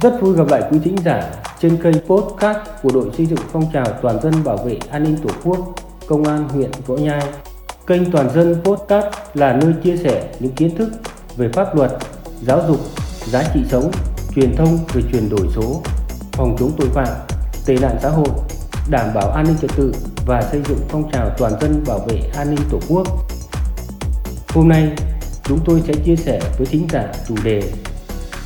Rất vui gặp lại quý thính giả trên kênh podcast của đội xây dựng phong trào toàn dân bảo vệ an ninh Tổ quốc, Công an huyện Võ Nhai. Kênh Toàn dân podcast là nơi chia sẻ những kiến thức về pháp luật, giáo dục, giá trị sống, truyền thông về chuyển đổi số, phòng chống tội phạm, tệ nạn xã hội, đảm bảo an ninh trật tự và xây dựng phong trào toàn dân bảo vệ an ninh Tổ quốc. Hôm nay, chúng tôi sẽ chia sẻ với thính giả chủ đề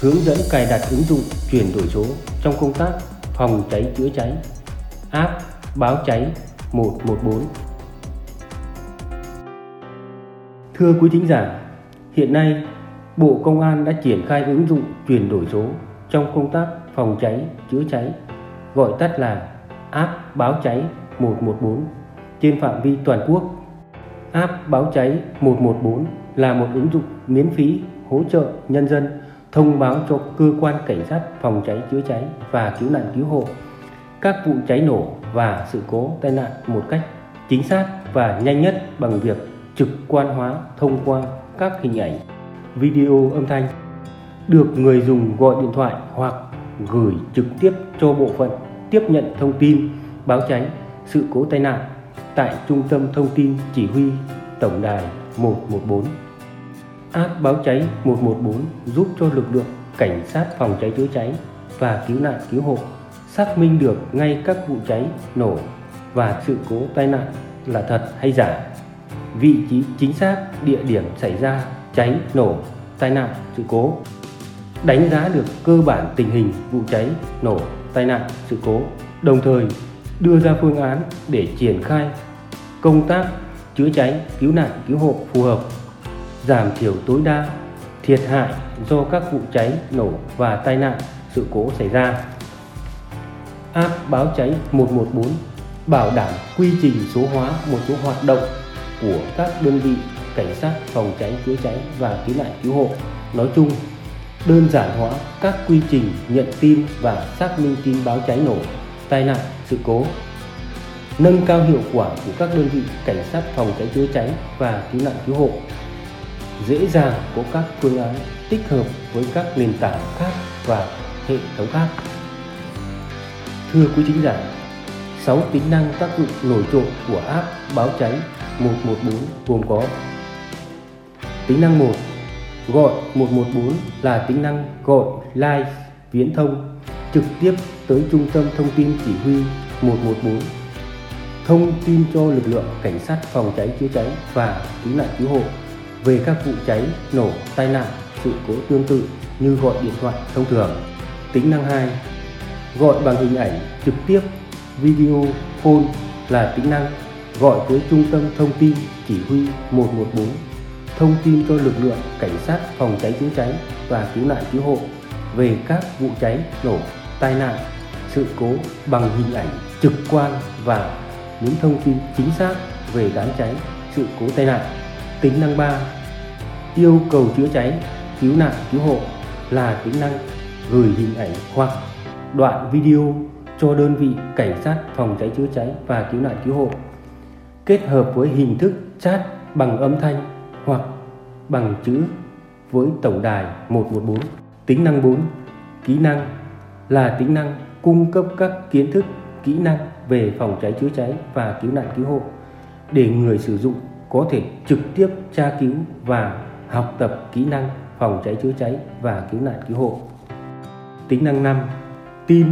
hướng dẫn cài đặt ứng dụng chuyển đổi số trong công tác phòng cháy chữa cháy app báo cháy 114 Thưa quý thính giả, hiện nay Bộ Công an đã triển khai ứng dụng chuyển đổi số trong công tác phòng cháy chữa cháy gọi tắt là app báo cháy 114 trên phạm vi toàn quốc. App báo cháy 114 là một ứng dụng miễn phí hỗ trợ nhân dân thông báo cho cơ quan cảnh sát phòng cháy chữa cháy và cứu nạn cứu hộ các vụ cháy nổ và sự cố tai nạn một cách chính xác và nhanh nhất bằng việc trực quan hóa thông qua các hình ảnh, video âm thanh được người dùng gọi điện thoại hoặc gửi trực tiếp cho bộ phận tiếp nhận thông tin báo cháy sự cố tai nạn tại Trung tâm Thông tin Chỉ huy Tổng đài 114. App báo cháy 114 giúp cho lực lượng cảnh sát phòng cháy chữa cháy và cứu nạn cứu hộ xác minh được ngay các vụ cháy nổ và sự cố tai nạn là thật hay giả, vị trí chính xác địa điểm xảy ra cháy nổ, tai nạn, sự cố, đánh giá được cơ bản tình hình vụ cháy nổ, tai nạn, sự cố, đồng thời đưa ra phương án để triển khai công tác chữa cháy, cứu nạn, cứu hộ phù hợp, giảm thiểu tối đa thiệt hại do các vụ cháy nổ và tai nạn, sự cố xảy ra. App báo cháy 114 bảo đảm quy trình số hóa một số hoạt động của các đơn vị cảnh sát phòng cháy chữa cháy và cứu nạn cứu hộ nói chung đơn giản hóa các quy trình nhận tin và xác minh tin báo cháy nổ tai nạn sự cố nâng cao hiệu quả của các đơn vị cảnh sát phòng cháy chữa cháy và cứu nạn cứu hộ dễ dàng có các phương án tích hợp với các nền tảng khác và hệ thống khác. Thưa quý thính giả 6 tính năng tác dụng nổi trội của app báo cháy 114 gồm có tính năng 1 gọi 114 là tính năng gọi live viễn thông trực tiếp tới trung tâm thông tin chỉ huy 114 thông tin cho lực lượng cảnh sát phòng cháy chữa cháy và cứu nạn cứu hộ về các vụ cháy, nổ, tai nạn, sự cố tương tự như gọi điện thoại thông thường. Tính năng 2 Gọi bằng hình ảnh trực tiếp video phone là tính năng gọi tới trung tâm thông tin chỉ huy 114 thông tin cho lực lượng cảnh sát phòng cháy chữa cháy và cứu nạn cứu hộ về các vụ cháy, nổ, tai nạn, sự cố bằng hình ảnh trực quan và những thông tin chính xác về đám cháy, sự cố tai nạn. Tính năng 3 yêu cầu chữa cháy, cứu nạn cứu hộ là tính năng gửi hình ảnh hoặc đoạn video cho đơn vị cảnh sát phòng cháy chữa cháy và cứu nạn cứu hộ kết hợp với hình thức chat bằng âm thanh hoặc bằng chữ với tổng đài 114. Tính năng 4, kỹ năng là tính năng cung cấp các kiến thức, kỹ năng về phòng cháy chữa cháy và cứu nạn cứu hộ để người sử dụng có thể trực tiếp tra cứu và học tập kỹ năng phòng cháy chữa cháy và cứu nạn cứu hộ. Tính năng 5. Tin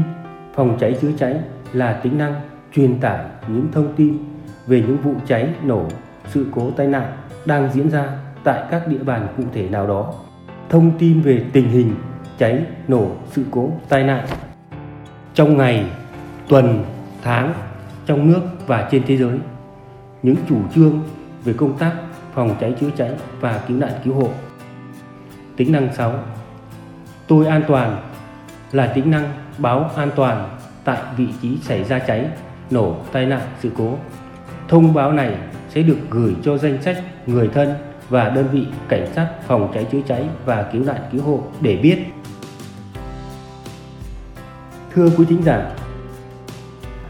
phòng cháy chữa cháy là tính năng truyền tải những thông tin về những vụ cháy, nổ, sự cố tai nạn đang diễn ra tại các địa bàn cụ thể nào đó. Thông tin về tình hình cháy, nổ, sự cố, tai nạn trong ngày, tuần, tháng trong nước và trên thế giới. Những chủ trương về công tác phòng cháy chữa cháy và cứu nạn cứu hộ. Tính năng 6. Tôi an toàn là tính năng báo an toàn tại vị trí xảy ra cháy, nổ, tai nạn, sự cố. Thông báo này sẽ được gửi cho danh sách người thân và đơn vị cảnh sát phòng cháy chữa cháy và cứu nạn cứu hộ để biết. Thưa quý thính giả,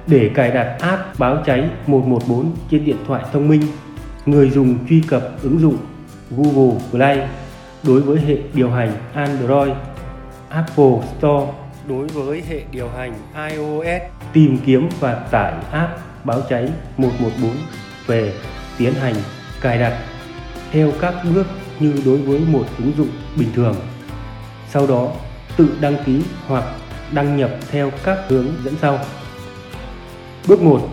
để cài đặt app báo cháy 114 trên điện thoại thông minh người dùng truy cập ứng dụng Google Play đối với hệ điều hành Android, Apple Store đối với hệ điều hành iOS. Tìm kiếm và tải app báo cháy 114 về tiến hành cài đặt theo các bước như đối với một ứng dụng bình thường. Sau đó tự đăng ký hoặc đăng nhập theo các hướng dẫn sau. Bước 1.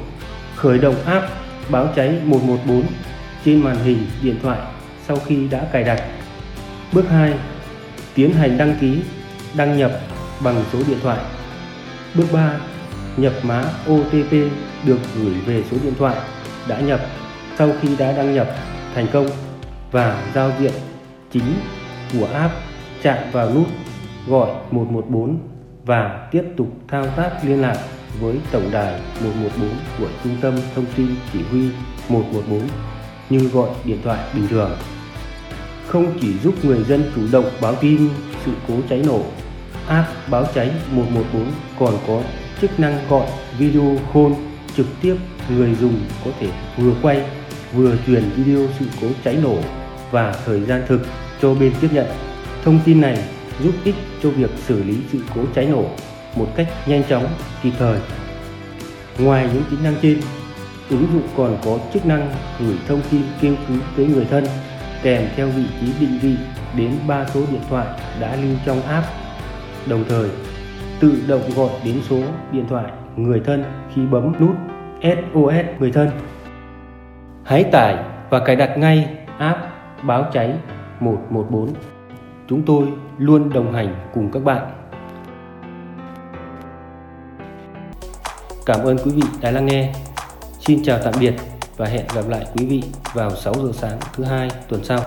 Khởi động app báo cháy 114 trên màn hình điện thoại sau khi đã cài đặt. Bước 2. Tiến hành đăng ký, đăng nhập bằng số điện thoại. Bước 3. Nhập mã OTP được gửi về số điện thoại đã nhập sau khi đã đăng nhập thành công và giao diện chính của app chạm vào nút gọi 114 và tiếp tục thao tác liên lạc với tổng đài 114 của Trung tâm Thông tin Chỉ huy 114 như gọi điện thoại bình thường. Không chỉ giúp người dân chủ động báo tin sự cố cháy nổ, app báo cháy 114 còn có chức năng gọi video call trực tiếp người dùng có thể vừa quay vừa truyền video sự cố cháy nổ và thời gian thực cho bên tiếp nhận. Thông tin này giúp ích cho việc xử lý sự cố cháy nổ một cách nhanh chóng, kịp thời. Ngoài những tính năng trên, ứng dụng còn có chức năng gửi thông tin kêu cứu tới người thân kèm theo vị trí định vị đến ba số điện thoại đã lưu trong app. Đồng thời, tự động gọi đến số điện thoại người thân khi bấm nút SOS người thân. Hãy tải và cài đặt ngay app báo cháy 114. Chúng tôi luôn đồng hành cùng các bạn. Cảm ơn quý vị đã lắng nghe. Xin chào tạm biệt và hẹn gặp lại quý vị vào 6 giờ sáng thứ hai tuần sau.